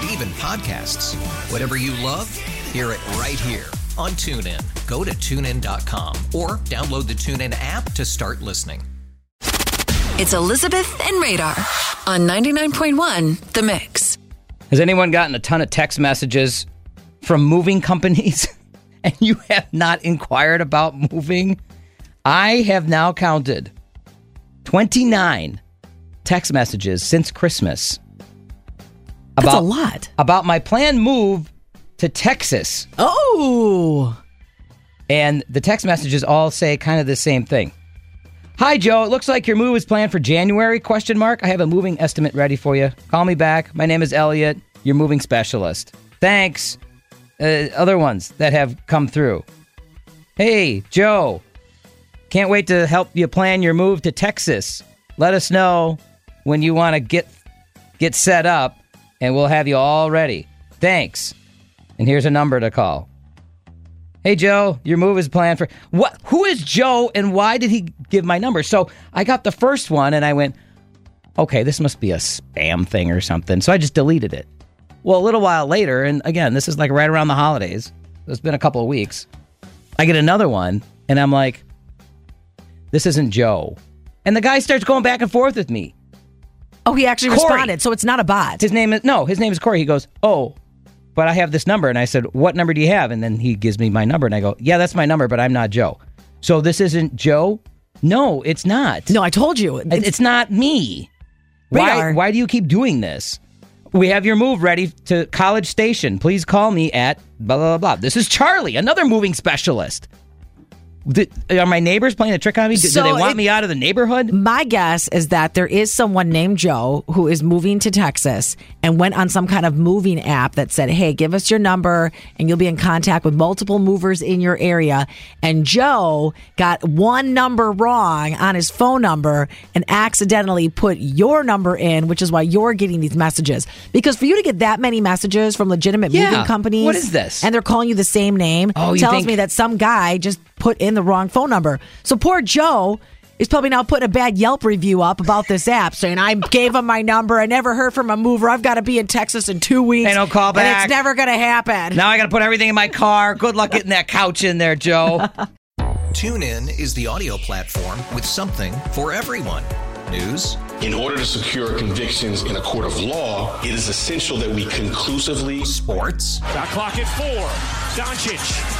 And even podcasts. Whatever you love, hear it right here on TuneIn. Go to tunein.com or download the TuneIn app to start listening. It's Elizabeth and Radar on 99.1 The Mix. Has anyone gotten a ton of text messages from moving companies and you have not inquired about moving? I have now counted 29 text messages since Christmas. That's a lot. About my planned move to Texas. Oh. And the text messages all say kind of the same thing. Hi Joe, it looks like your move is planned for January question mark. I have a moving estimate ready for you. Call me back. My name is Elliot, your moving specialist. Thanks. Uh, other ones that have come through. Hey, Joe. Can't wait to help you plan your move to Texas. Let us know when you want to get get set up and we'll have you all ready. Thanks. And here's a number to call. Hey Joe, your move is planned for what? Who is Joe, and why did he give my number? So I got the first one, and I went, okay, this must be a spam thing or something. So I just deleted it. Well, a little while later, and again, this is like right around the holidays. It's been a couple of weeks. I get another one, and I'm like, this isn't Joe. And the guy starts going back and forth with me. Oh, he actually Corey. responded, so it's not a bot. His name is no, his name is Corey. He goes, "Oh, but I have this number." And I said, "What number do you have?" And then he gives me my number, and I go, "Yeah, that's my number, but I'm not Joe." So this isn't Joe. No, it's not. No, I told you. It- it's, not me. Why? Radar. Why do you keep doing this? We have your move ready to College Station. Please call me at blah blah blah. blah. This is Charlie, another moving specialist. Th- are my neighbors playing a trick on me? Do, do they want it- me out of the neighborhood? My guess is that there is someone named Joe who is moving to Texas and went on some kind of moving app that said, Hey, give us your number and you'll be in contact with multiple movers in your area. And Joe got one number wrong on his phone number and accidentally put your number in, which is why you're getting these messages. Because for you to get that many messages from legitimate Yeah. moving companies, What is this? And they're calling you the same name, Oh, you tells think- me that some guy just put in the wrong phone number. So poor Joe is probably now putting a bad Yelp review up about this app, saying I gave him my number. I never heard from a mover. I've got to be in Texas in two weeks. Hey, don't call And back. it's never going to happen. Now I got to put everything in my car. Good luck getting that couch in there, Joe. TuneIn is the audio platform with something for everyone. News. In order to secure convictions in a court of law, it is essential that we conclusively. Sports. Got clock at four. Doncic.